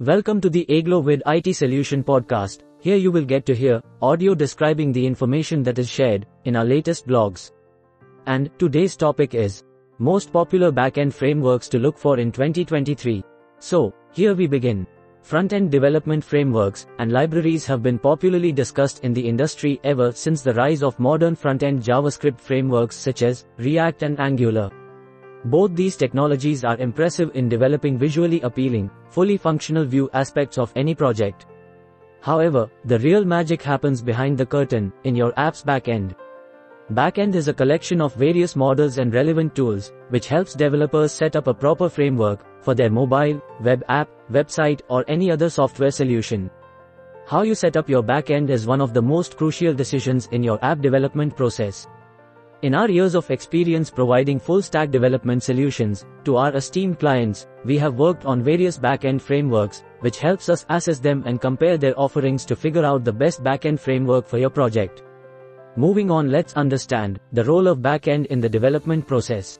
Welcome to the Aglowid IT Solution podcast. Here you will get to hear audio describing the information that is shared in our latest blogs. And today's topic is most popular backend frameworks to look for in 2023. So, here we begin. Front-end development frameworks and libraries have been popularly discussed in the industry ever since the rise of modern front-end JavaScript frameworks such as React and Angular. Both these technologies are impressive in developing visually appealing, fully functional view aspects of any project. However, the real magic happens behind the curtain, in your app's backend. Backend is a collection of various models and relevant tools, which helps developers set up a proper framework for their mobile, web app, website or any other software solution. How you set up your backend is one of the most crucial decisions in your app development process. In our years of experience providing full-stack development solutions to our esteemed clients, we have worked on various backend frameworks, which helps us assess them and compare their offerings to figure out the best backend framework for your project. Moving on let's understand the role of backend in the development process.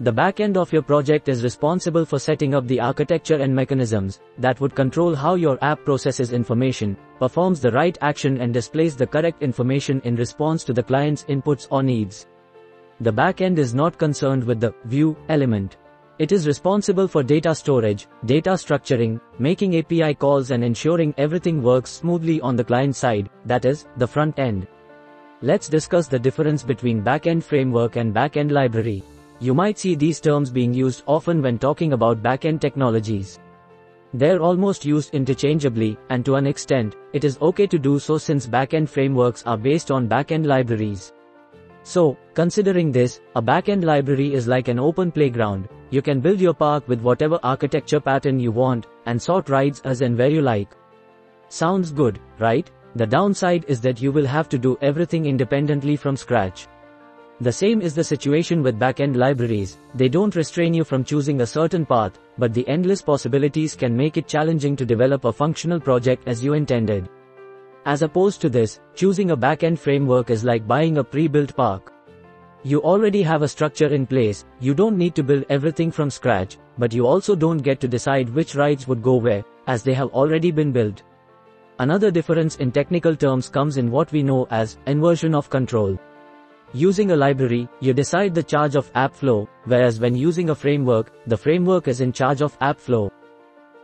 The backend of your project is responsible for setting up the architecture and mechanisms that would control how your app processes information, performs the right action and displays the correct information in response to the client's inputs or needs. The backend is not concerned with the view element. It is responsible for data storage, data structuring, making API calls and ensuring everything works smoothly on the client side, that is, the front end. Let's discuss the difference between backend framework and backend library. You might see these terms being used often when talking about backend technologies. They're almost used interchangeably, and to an extent, it is okay to do so since backend frameworks are based on backend libraries. So, considering this, a backend library is like an open playground. You can build your park with whatever architecture pattern you want, and sort rides as and where you like. Sounds good, right? The downside is that you will have to do everything independently from scratch. The same is the situation with backend libraries, they don't restrain you from choosing a certain path, but the endless possibilities can make it challenging to develop a functional project as you intended. As opposed to this, choosing a backend framework is like buying a pre-built park. You already have a structure in place, you don't need to build everything from scratch, but you also don't get to decide which rides would go where, as they have already been built. Another difference in technical terms comes in what we know as inversion of control. Using a library, you decide the charge of app flow, whereas when using a framework, the framework is in charge of app flow.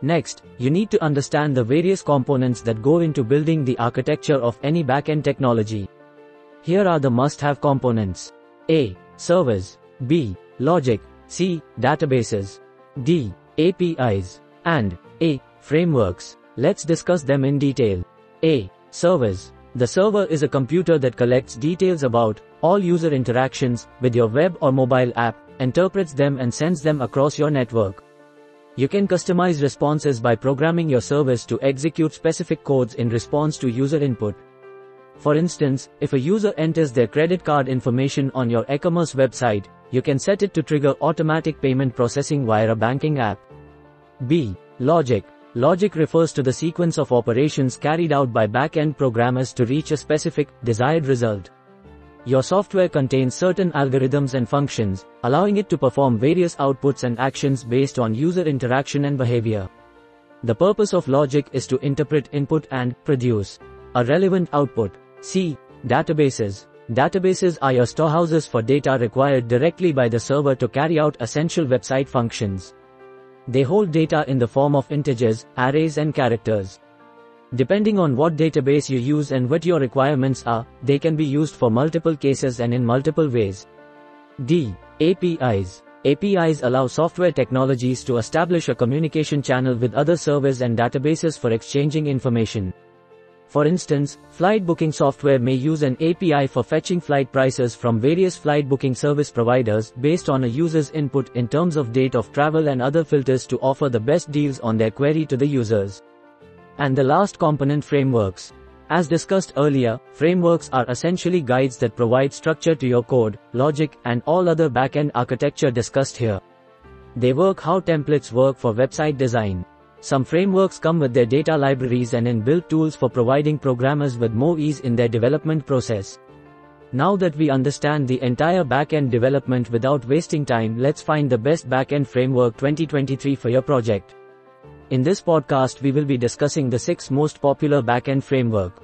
Next, you need to understand the various components that go into building the architecture of any backend technology. Here are the must-have components. A. Servers. B. Logic. C. Databases. D. APIs. And A. Frameworks. Let's discuss them in detail. A. Servers. The server is a computer that collects details about all user interactions with your web or mobile app, interprets them and sends them across your network. You can customize responses by programming your service to execute specific codes in response to user input. For instance, if a user enters their credit card information on your e-commerce website, you can set it to trigger automatic payment processing via a banking app. B. Logic. Logic refers to the sequence of operations carried out by back-end programmers to reach a specific, desired result. Your software contains certain algorithms and functions, allowing it to perform various outputs and actions based on user interaction and behavior. The purpose of logic is to interpret input and produce a relevant output. C. Databases. Databases are your storehouses for data required directly by the server to carry out essential website functions. They hold data in the form of integers, arrays and characters. Depending on what database you use and what your requirements are, they can be used for multiple cases and in multiple ways. D. APIs. APIs allow software technologies to establish a communication channel with other servers and databases for exchanging information. For instance, flight booking software may use an API for fetching flight prices from various flight booking service providers based on a user's input in terms of date of travel and other filters to offer the best deals on their query to the users. And the last component frameworks. As discussed earlier, frameworks are essentially guides that provide structure to your code, logic, and all other backend architecture discussed here. They work how templates work for website design. Some frameworks come with their data libraries and in-built tools for providing programmers with more ease in their development process. Now that we understand the entire backend development without wasting time, let's find the best backend framework 2023 for your project. In this podcast we will be discussing the six most popular backend framework.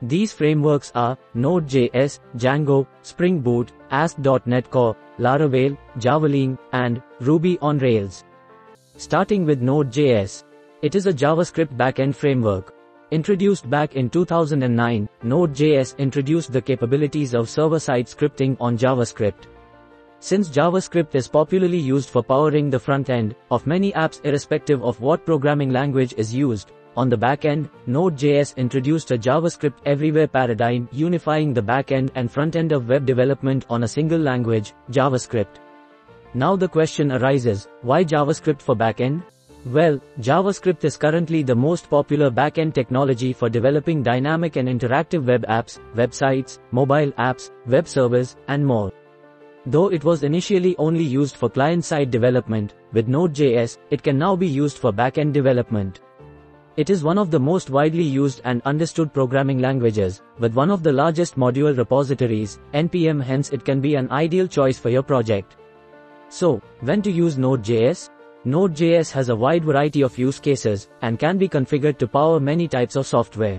These frameworks are Node.js, Django, Spring Boot, ASP.NET Core, Laravel, Javalin, and Ruby on Rails. Starting with Node.js. It is a JavaScript backend framework. Introduced back in 2009, Node.js introduced the capabilities of server-side scripting on JavaScript. Since JavaScript is popularly used for powering the front end of many apps irrespective of what programming language is used, on the back end, Node.js introduced a JavaScript everywhere paradigm unifying the back end and front end of web development on a single language, JavaScript. Now the question arises, why JavaScript for backend? Well, JavaScript is currently the most popular backend technology for developing dynamic and interactive web apps, websites, mobile apps, web servers, and more. Though it was initially only used for client-side development, with Node.js, it can now be used for backend development. It is one of the most widely used and understood programming languages, with one of the largest module repositories, NPM hence it can be an ideal choice for your project. So, when to use Node.js? Node.js has a wide variety of use cases and can be configured to power many types of software.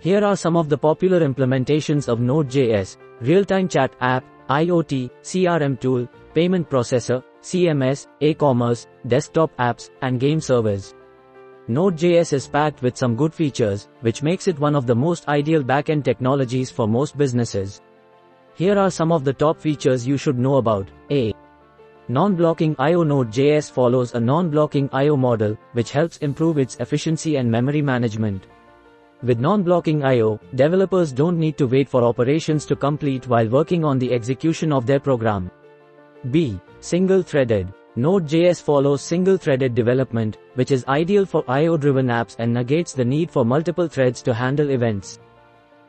Here are some of the popular implementations of Node.js, real-time chat app, IoT, CRM tool, payment processor, CMS, e-commerce, desktop apps, and game servers. Node.js is packed with some good features, which makes it one of the most ideal backend technologies for most businesses. Here are some of the top features you should know about. A. Non-blocking IO Node.js follows a non-blocking IO model, which helps improve its efficiency and memory management. With non-blocking I.O., developers don't need to wait for operations to complete while working on the execution of their program. B. Single-threaded. Node.js follows single-threaded development, which is ideal for I.O.-driven apps and negates the need for multiple threads to handle events.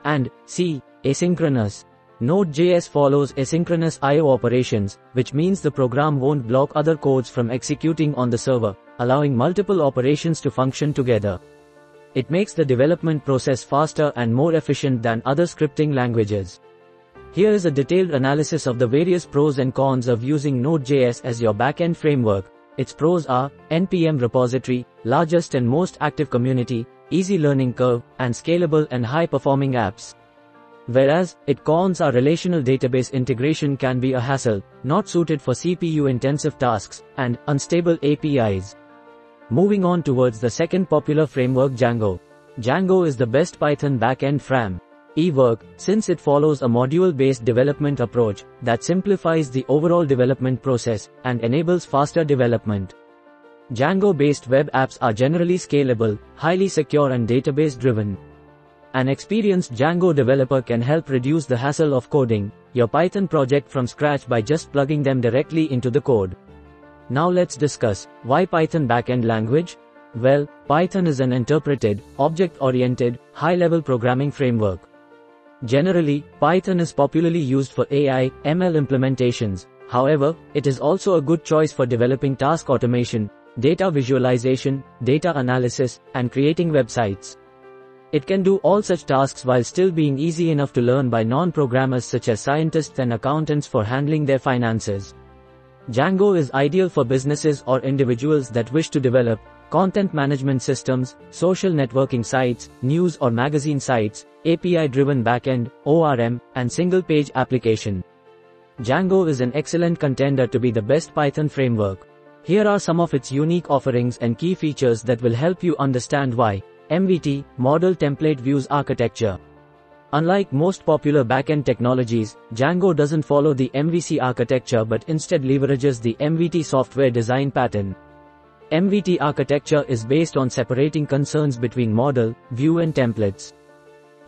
And C. Asynchronous. Node.js follows asynchronous I.O. operations, which means the program won't block other codes from executing on the server, allowing multiple operations to function together. It makes the development process faster and more efficient than other scripting languages. Here is a detailed analysis of the various pros and cons of using Node.js as your backend framework. Its pros are, NPM repository, largest and most active community, easy learning curve, and scalable and high-performing apps. Whereas, it cons our relational database integration can be a hassle, not suited for CPU-intensive tasks, and unstable APIs. Moving on towards the second popular framework Django. Django is the best Python backend fram. eWork, since it follows a module-based development approach that simplifies the overall development process and enables faster development. Django-based web apps are generally scalable, highly secure and database-driven. An experienced Django developer can help reduce the hassle of coding your Python project from scratch by just plugging them directly into the code. Now let's discuss why Python backend language? Well, Python is an interpreted, object-oriented, high-level programming framework. Generally, Python is popularly used for AI, ML implementations. However, it is also a good choice for developing task automation, data visualization, data analysis, and creating websites. It can do all such tasks while still being easy enough to learn by non-programmers such as scientists and accountants for handling their finances. Django is ideal for businesses or individuals that wish to develop content management systems, social networking sites, news or magazine sites, API-driven backend, ORM, and single-page application. Django is an excellent contender to be the best Python framework. Here are some of its unique offerings and key features that will help you understand why. MVT, Model Template Views Architecture. Unlike most popular backend technologies, Django doesn't follow the MVC architecture but instead leverages the MVT software design pattern. MVT architecture is based on separating concerns between model, view and templates.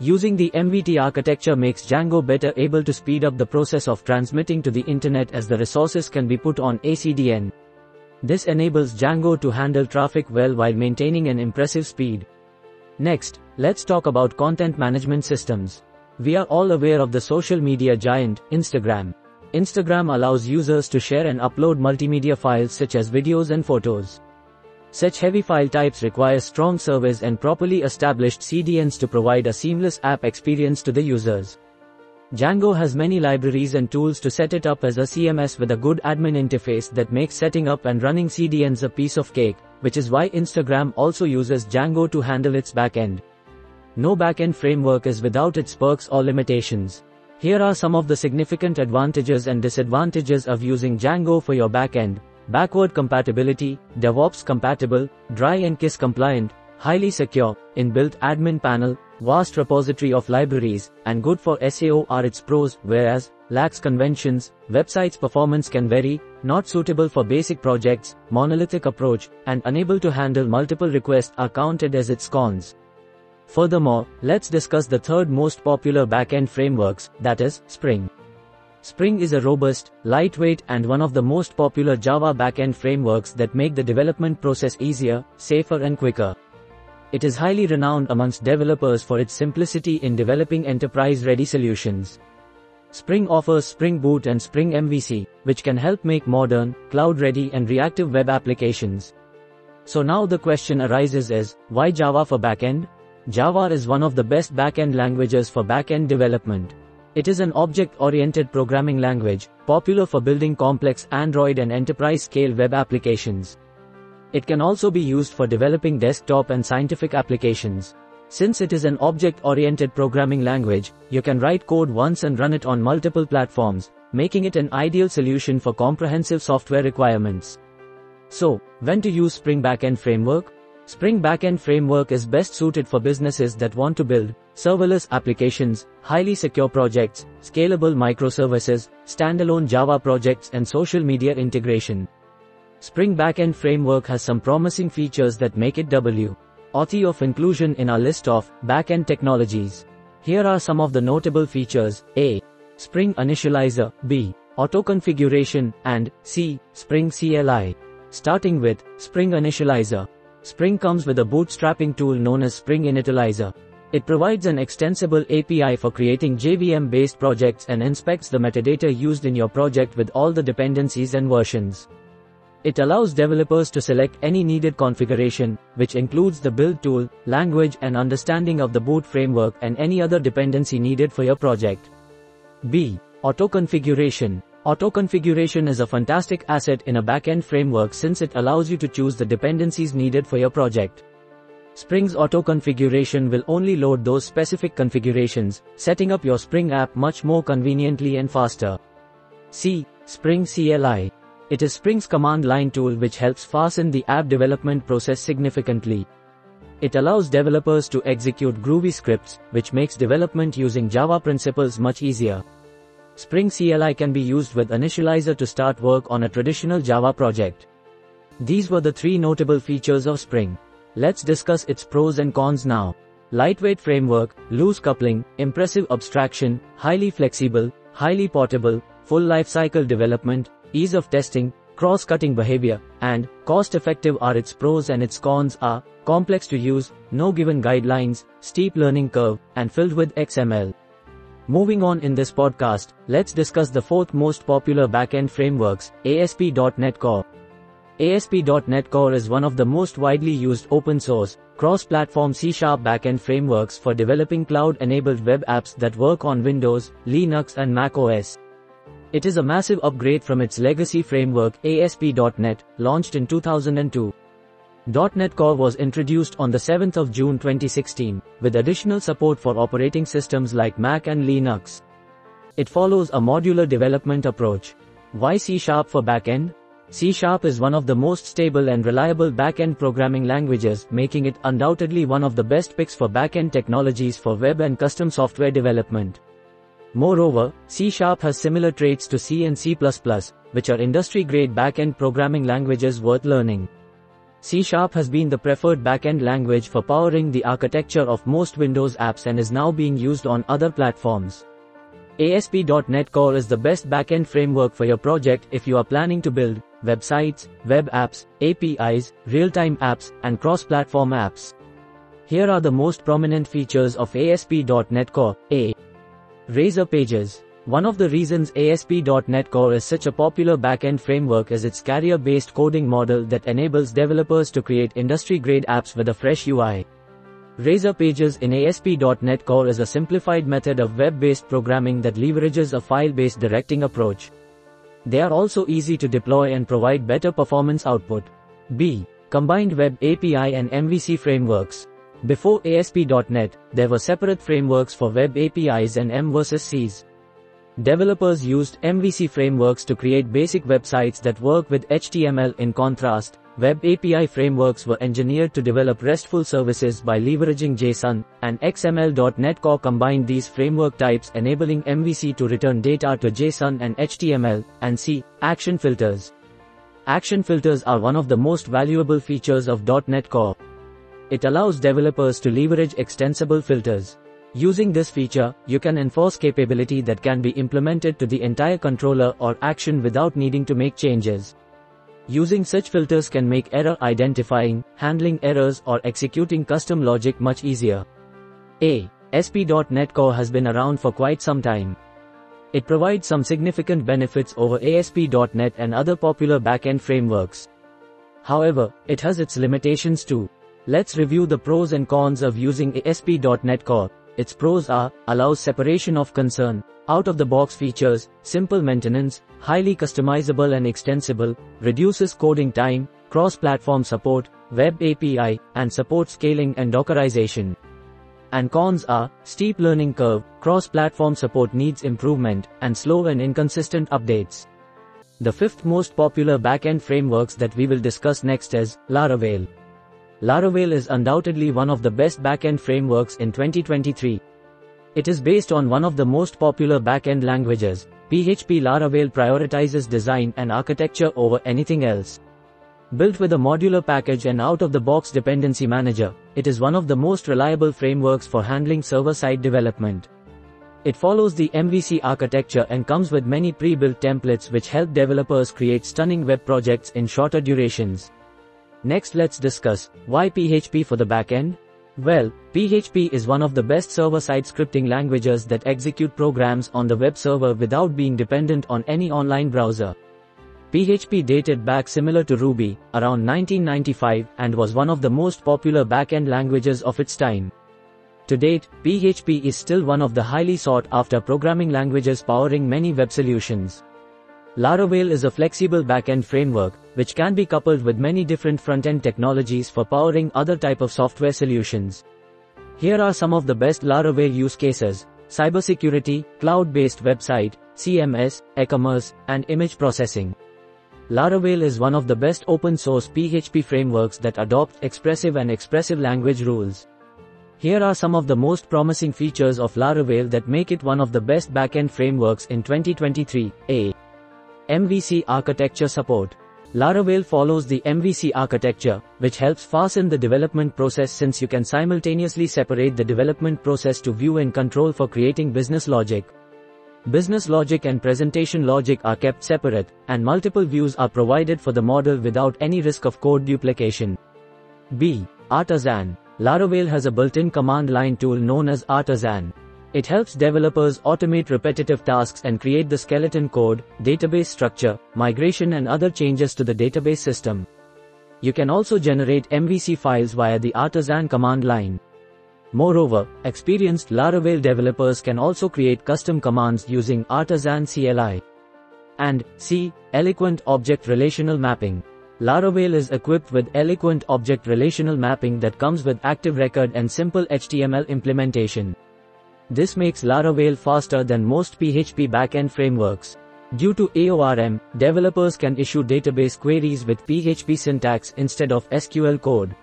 Using the MVT architecture makes Django better able to speed up the process of transmitting to the internet as the resources can be put on ACDN. This enables Django to handle traffic well while maintaining an impressive speed. Next, let's talk about content management systems. We are all aware of the social media giant, Instagram. Instagram allows users to share and upload multimedia files such as videos and photos. Such heavy file types require strong servers and properly established CDNs to provide a seamless app experience to the users. Django has many libraries and tools to set it up as a CMS with a good admin interface that makes setting up and running CDNs a piece of cake, which is why Instagram also uses Django to handle its backend. No backend framework is without its perks or limitations. Here are some of the significant advantages and disadvantages of using Django for your backend. Backward compatibility, DevOps compatible, dry and kiss compliant, highly secure, inbuilt admin panel, vast repository of libraries, and good for SEO are its pros, whereas, lacks conventions, website's performance can vary, not suitable for basic projects, monolithic approach, and unable to handle multiple requests are counted as its cons. Furthermore, let's discuss the third most popular backend frameworks, that is, Spring. Spring is a robust, lightweight and one of the most popular Java backend frameworks that make the development process easier, safer and quicker. It is highly renowned amongst developers for its simplicity in developing enterprise-ready solutions. Spring offers Spring Boot and Spring MVC, which can help make modern, cloud-ready and reactive web applications. So now the question arises is, why Java for backend? Java is one of the best backend languages for backend development. It is an object-oriented programming language, popular for building complex Android and enterprise-scale web applications. It can also be used for developing desktop and scientific applications. Since it is an object-oriented programming language, you can write code once and run it on multiple platforms, making it an ideal solution for comprehensive software requirements. So, when to use Spring Backend Framework? Spring Backend Framework is best suited for businesses that want to build serverless applications, highly secure projects, scalable microservices, standalone Java projects and social media integration. Spring Backend Framework has some promising features that make it W. Authority of inclusion in our list of backend technologies. Here are some of the notable features. A. Spring Initializr. B. Auto configuration. And C. Spring CLI. Starting with Spring Initializr. Spring comes with a bootstrapping tool known as Spring Initializr. It provides an extensible API for creating JVM-based projects and inspects the metadata used in your project with all the dependencies and versions. It allows developers to select any needed configuration, which includes the build tool, language and understanding of the boot framework and any other dependency needed for your project. B. Auto configuration. Auto configuration is a fantastic asset in a backend framework since it allows you to choose the dependencies needed for your project. Spring's auto configuration will only load those specific configurations, setting up your Spring app much more conveniently and faster. C. Spring CLI. It is Spring's command line tool which helps fasten the app development process significantly. It allows developers to execute Groovy scripts, which makes development using Java principles much easier. Spring CLI can be used with Initializr to start work on a traditional Java project. These were the three notable features of Spring. Let's discuss its pros and cons now. Lightweight framework, loose coupling, impressive abstraction, highly flexible, highly portable, full lifecycle development, ease of testing, cross-cutting behavior, and cost-effective are its pros and its cons are complex to use, no given guidelines, steep learning curve, and filled with XML. Moving on in this podcast, let's discuss the fourth most popular backend frameworks, ASP.NET Core. ASP.NET Core is one of the most widely used open source, cross-platform C-sharp backend frameworks for developing cloud-enabled web apps that work on Windows, Linux and Mac OS. It is a massive upgrade from its legacy framework ASP.NET, launched in 2002. .NET Core was introduced on the 7th of June 2016, with additional support for operating systems like Mac and Linux. It follows a modular development approach. Why C Sharp for backend? C Sharp is one of the most stable and reliable backend programming languages, making it undoubtedly one of the best picks for backend technologies for web and custom software development. Moreover, C Sharp has similar traits to C and C++, which are industry-grade backend programming languages worth learning. C Sharp has been the preferred backend language for powering the architecture of most Windows apps and is now being used on other platforms. ASP.NET Core is the best backend framework for your project if you are planning to build websites, web apps, APIs, real-time apps, and cross-platform apps. Here are the most prominent features of ASP.NET Core. A. Razor Pages. One of the reasons ASP.NET Core is such a popular backend framework is its carrier-based coding model that enables developers to create industry-grade apps with a fresh UI. Razor Pages in ASP.NET Core is a simplified method of web-based programming that leverages a file-based directing approach. They are also easy to deploy and provide better performance output. B. Combined Web API and MVC frameworks. Before ASP.NET, there were separate frameworks for web APIs and M versus Cs. Developers used MVC frameworks to create basic websites that work with HTML in contrast. Web API frameworks were engineered to develop RESTful services by leveraging JSON, and XML.NET Core combined these framework types enabling MVC to return data to JSON and HTML, and C. Action filters. Action filters are one of the most valuable features of .NET Core. It allows developers to leverage extensible filters. Using this feature, you can enforce capability that can be implemented to the entire controller or action without needing to make changes. Using such filters can make error identifying, handling errors or executing custom logic much easier. A. ASP.NET Core has been around for quite some time. It provides some significant benefits over ASP.NET and other popular backend frameworks. However, it has its limitations too. Let's review the pros and cons of using ASP.NET Core. Its pros are, allows separation of concern, out-of-the-box features, simple maintenance, highly customizable and extensible, reduces coding time, cross-platform support, web API, and support scaling and dockerization. And cons are, steep learning curve, cross-platform support needs improvement, and slow and inconsistent updates. The fifth most popular backend frameworks that we will discuss next is Laravel. Laravel is undoubtedly one of the best backend frameworks in 2023. It is based on one of the most popular backend languages. PHP Laravel prioritizes design and architecture over anything else. Built with a modular package and out-of-the-box dependency manager, it is one of the most reliable frameworks for handling server-side development. It follows the MVC architecture and comes with many pre-built templates which help developers create stunning web projects in shorter durations. Next let's discuss, why PHP for the backend? Well, PHP is one of the best server-side scripting languages that execute programs on the web server without being dependent on any online browser. PHP dated back similar to Ruby, around 1995, and was one of the most popular backend languages of its time. To date, PHP is still one of the highly sought after programming languages powering many web solutions. Laravel is a flexible backend framework, which can be coupled with many different front-end technologies for powering other type of software solutions. Here are some of the best Laravel use cases, cybersecurity, cloud-based website, CMS, e-commerce, and image processing. Laravel is one of the best open-source PHP frameworks that adopt expressive and expressive language rules. Here are some of the most promising features of Laravel that make it one of the best backend frameworks in 2023. A. MVC architecture support. Laravel follows the MVC architecture, which helps fasten the development process since you can simultaneously separate the development process to view and control for creating business logic. Business logic and presentation logic are kept separate, and multiple views are provided for the model without any risk of code duplication. B. Artisan. Laravel has a built-in command line tool known as Artisan. It helps developers automate repetitive tasks and create the skeleton code, database structure, migration and other changes to the database system. You can also generate MVC files via the Artisan command line. Moreover, experienced Laravel developers can also create custom commands using Artisan CLI. And C. Eloquent Object Relational Mapping. Laravel is equipped with Eloquent Object Relational Mapping that comes with active record and simple HTML implementation. This makes Laravel faster than most PHP backend frameworks. Due to AORM, developers can issue database queries with PHP syntax instead of SQL code.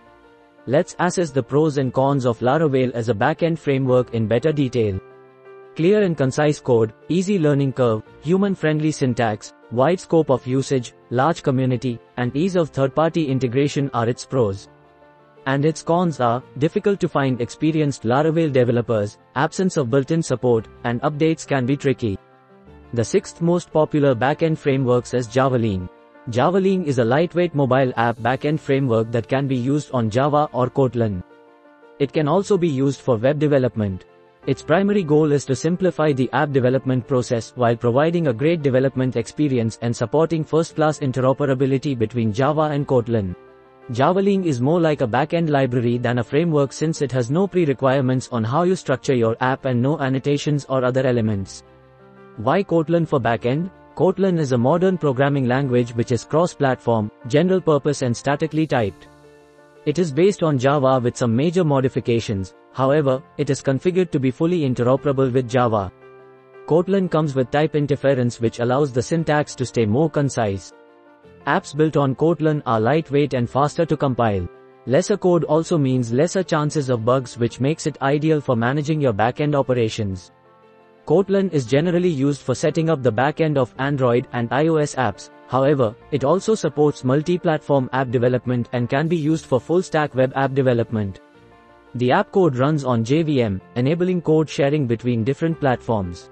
Let's assess the pros and cons of Laravel as a backend framework in better detail. Clear and concise code, easy learning curve, human-friendly syntax, wide scope of usage, large community, and ease of third-party integration are its pros. And its cons are, difficult to find experienced Laravel developers, absence of built-in support, and updates can be tricky. The sixth most popular backend framework is Javalin. Javalin is a lightweight mobile app backend framework that can be used on Java or Kotlin. It can also be used for web development. Its primary goal is to simplify the app development process while providing a great development experience and supporting first-class interoperability between Java and Kotlin. Javalin is more like a backend library than a framework since it has no pre-requirements on how you structure your app and no annotations or other elements. Why Kotlin for backend? Kotlin is a modern programming language which is cross-platform, general purpose and statically typed. It is based on Java with some major modifications, however, it is configured to be fully interoperable with Java. Kotlin comes with type interference which allows the syntax to stay more concise. Apps built on Kotlin are lightweight and faster to compile. Lesser code also means lesser chances of bugs which makes it ideal for managing your backend operations. Kotlin is generally used for setting up the backend of Android and iOS apps, however, it also supports multi-platform app development and can be used for full-stack web app development. The app code runs on JVM, enabling code sharing between different platforms.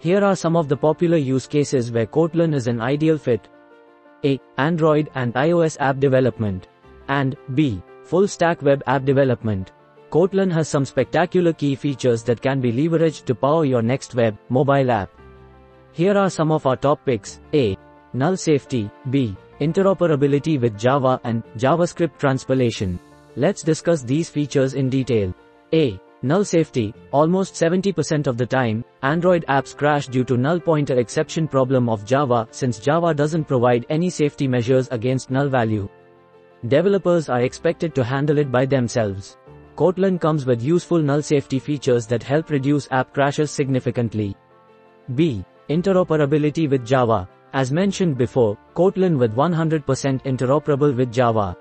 Here are some of the popular use cases where Kotlin is an ideal fit. A. Android and iOS app development. And B. Full stack web app development. Kotlin has some spectacular key features that can be leveraged to power your next web, mobile app. Here are some of our top picks. A. Null safety. B. Interoperability with Java and JavaScript transpilation. Let's discuss these features in detail. A. Null safety. Almost 70% of the time, Android apps crash due to null pointer exception problem of Java since Java doesn't provide any safety measures against null value. Developers are expected to handle it by themselves. Kotlin comes with useful null safety features that help reduce app crashes significantly. B. Interoperability with Java. As mentioned before, Kotlin with 100% interoperable with Java.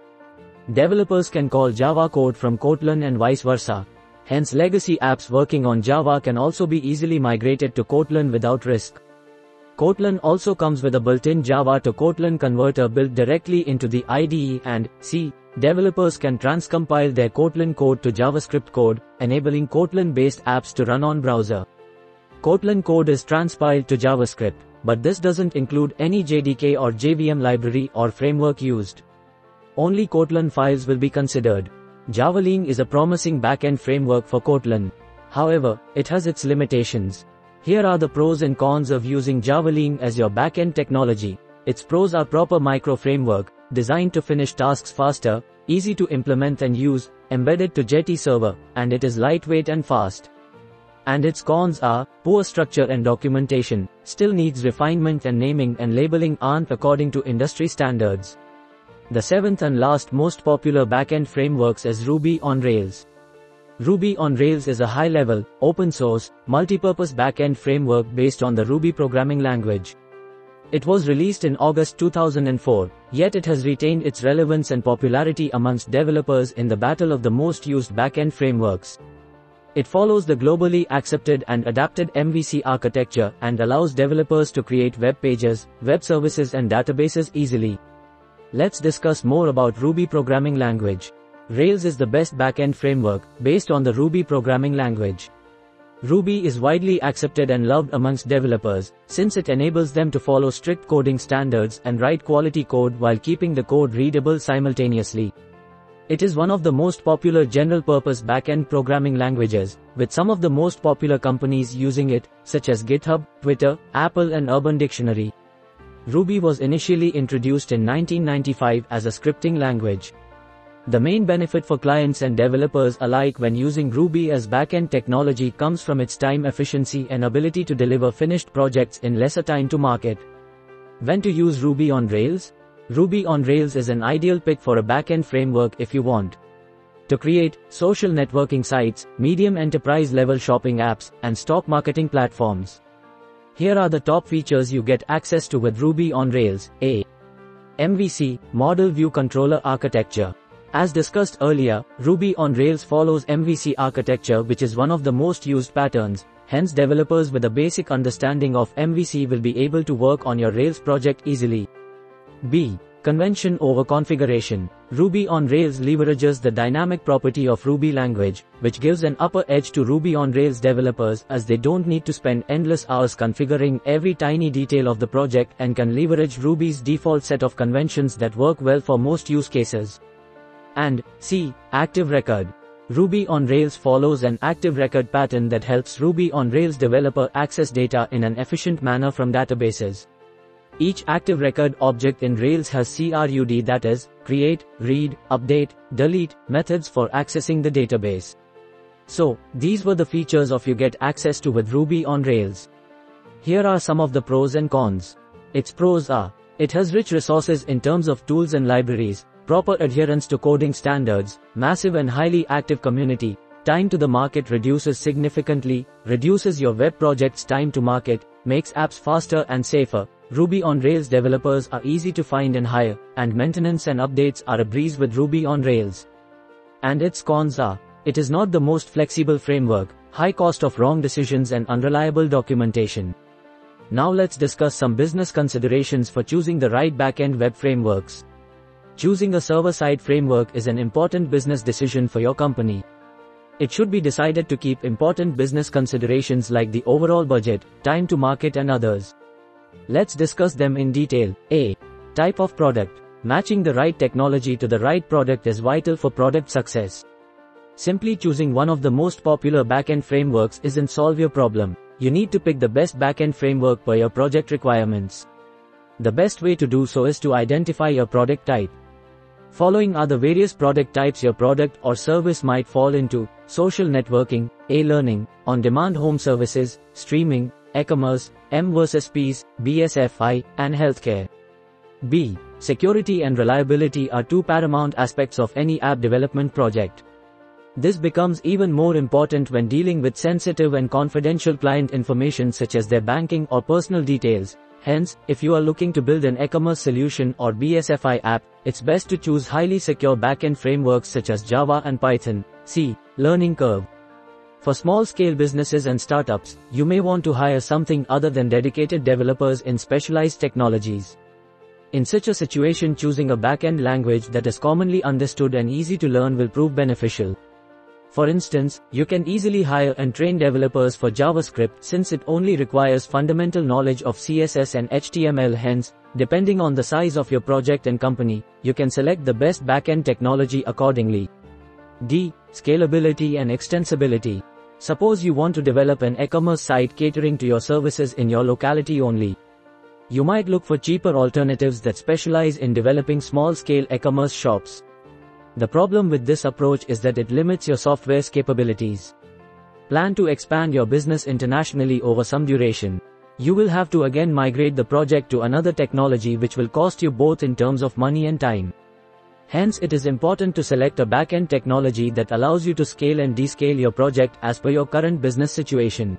Developers can call Java code from Kotlin and vice versa. Hence legacy apps working on Java can also be easily migrated to Kotlin without risk. Kotlin also comes with a built-in Java to Kotlin converter built directly into the IDE and C. Developers can transcompile their Kotlin code to JavaScript code, enabling Kotlin-based apps to run on browser. Kotlin code is transpiled to JavaScript, but this doesn't include any JDK or JVM library or framework used. Only Kotlin files will be considered. Javalin is a promising backend framework for Kotlin. However, it has its limitations. Here are the pros and cons of using Javalin as your backend technology. Its pros are proper micro framework, designed to finish tasks faster, easy to implement and use, embedded to Jetty server, and it is lightweight and fast. And its cons are, poor structure and documentation, still needs refinement and naming and labeling aren't according to industry standards. The seventh and last most popular backend frameworks is Ruby on Rails. Ruby on Rails is a high-level, open-source, multi-purpose backend framework based on the Ruby programming language. It was released in August 2004, yet it has retained its relevance and popularity amongst developers in the battle of the most used backend frameworks. It follows the globally accepted and adapted MVC architecture and allows developers to create web pages, web services and databases easily. Let's discuss more about Ruby programming language. Rails is the best backend framework, based on the Ruby programming language. Ruby is widely accepted and loved amongst developers, since it enables them to follow strict coding standards and write quality code while keeping the code readable simultaneously. It is one of the most popular general-purpose backend programming languages, with some of the most popular companies using it, such as GitHub, Twitter, Apple and Urban Dictionary. Ruby was initially introduced in 1995 as a scripting language. The main benefit for clients and developers alike when using Ruby as backend technology comes from its time efficiency and ability to deliver finished projects in lesser time to market. When to use Ruby on Rails? Ruby on Rails is an ideal pick for a backend framework if you want to create social networking sites, medium enterprise level shopping apps, and stock marketing platforms. Here are the top features you get access to with Ruby on Rails. A. MVC, Model View Controller Architecture. As discussed earlier, Ruby on Rails follows MVC architecture which is one of the most used patterns, hence developers with a basic understanding of MVC will be able to work on your Rails project easily. B. Convention over configuration. Ruby on Rails leverages the dynamic property of Ruby language, which gives an upper edge to Ruby on Rails developers as they don't need to spend endless hours configuring every tiny detail of the project and can leverage Ruby's default set of conventions that work well for most use cases. And C. Active record. Ruby on Rails follows an active record pattern that helps Ruby on Rails developer access data in an efficient manner from databases. Each active record object in Rails has CRUD that is, create, read, update, delete, methods for accessing the database. So, these were the features of you get access to with Ruby on Rails. Here are some of the pros and cons. Its pros are, it has rich resources in terms of tools and libraries, proper adherence to coding standards, massive and highly active community, time to the market reduces significantly, reduces your web project's time to market, makes apps faster and safer, Ruby on Rails developers are easy to find and hire, and maintenance and updates are a breeze with Ruby on Rails. And its cons are, it is not the most flexible framework, high cost of wrong decisions and unreliable documentation. Now let's discuss some business considerations for choosing the right backend web frameworks. Choosing a server-side framework is an important business decision for your company. It should be decided to keep important business considerations like the overall budget, time to market and others. Let's discuss them in detail. A. Type of product. Matching the right technology to the right product is vital for product success. Simply choosing one of the most popular backend frameworks isn't solve your problem. You need to pick the best backend framework per your project requirements. The best way to do so is to identify your product type. Following are the various product types your product or service might fall into, social networking, e-learning, on-demand home services, streaming, e-commerce, M versus Ps, BSFI, and healthcare. B. Security and reliability are two paramount aspects of any app development project. This becomes even more important when dealing with sensitive and confidential client information such as their banking or personal details, Hence, if you are looking to build an e-commerce solution or BSFI app, it's best to choose highly secure backend frameworks such as Java and Python. C. Learning curve. For small-scale businesses and startups, you may want to hire something other than dedicated developers in specialized technologies. In such a situation choosing a backend language that is commonly understood and easy to learn will prove beneficial. For instance, you can easily hire and train developers for JavaScript since it only requires fundamental knowledge of CSS and HTML hence, depending on the size of your project and company, you can select the best backend technology accordingly. D. Scalability and extensibility. Suppose you want to develop an e-commerce site catering to your services in your locality only. You might look for cheaper alternatives that specialize in developing small-scale e-commerce shops. The problem with this approach is that it limits your software's capabilities. Plan to expand your business internationally over some duration. You will have to again migrate the project to another technology which will cost you both in terms of money and time. Hence it is important to select a backend technology that allows you to scale and descale your project as per your current business situation.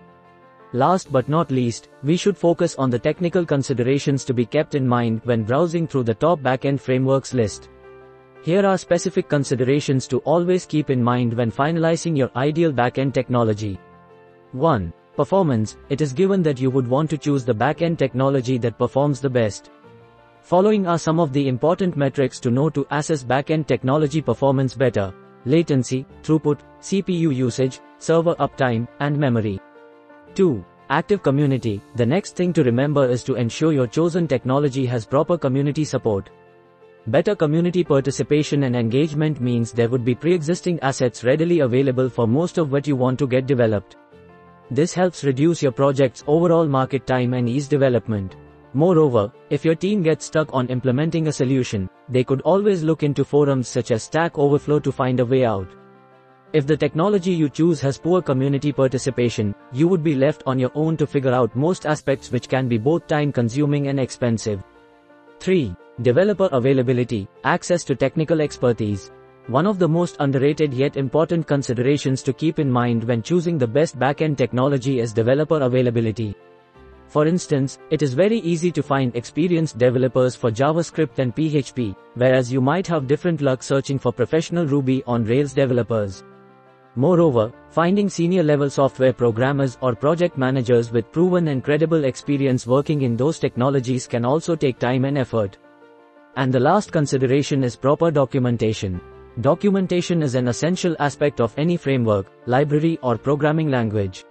Last but not least, we should focus on the technical considerations to be kept in mind when browsing through the top backend frameworks list. Here are specific considerations to always keep in mind when finalizing your ideal backend technology. 1. Performance. It is given that you would want to choose the backend technology that performs the best. Following are some of the important metrics to know to assess backend technology performance better. Latency, throughput, CPU usage, server uptime, and memory. 2. Active community. The next thing to remember is to ensure your chosen technology has proper community support. Better community participation and engagement means there would be pre-existing assets readily available for most of what you want to get developed. This helps reduce your project's overall market time and ease development. Moreover, if your team gets stuck on implementing a solution, they could always look into forums such as Stack Overflow to find a way out. If the technology you choose has poor community participation, you would be left on your own to figure out most aspects which can be both time consuming and expensive. 3. Developer availability, access to technical expertise. One of the most underrated yet important considerations to keep in mind when choosing the best backend technology is developer availability. For instance, it is very easy to find experienced developers for JavaScript and PHP, whereas you might have different luck searching for professional Ruby on Rails developers. Moreover, finding senior level software programmers or project managers with proven and credible experience working in those technologies can also take time and effort. And the last consideration is proper documentation. Documentation is an essential aspect of any framework, library or programming language.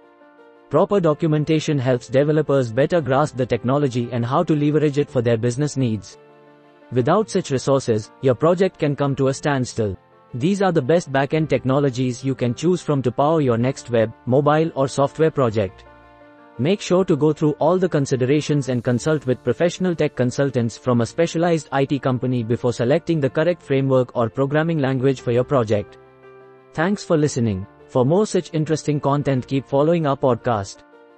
Proper documentation helps developers better grasp the technology and how to leverage it for their business needs. Without such resources, your project can come to a standstill. These are the best backend technologies you can choose from to power your next web, mobile or software project. Make sure to go through all the considerations and consult with professional tech consultants from a specialized IT company before selecting the correct framework or programming language for your project. Thanks for listening. For more such interesting content keep following our podcast.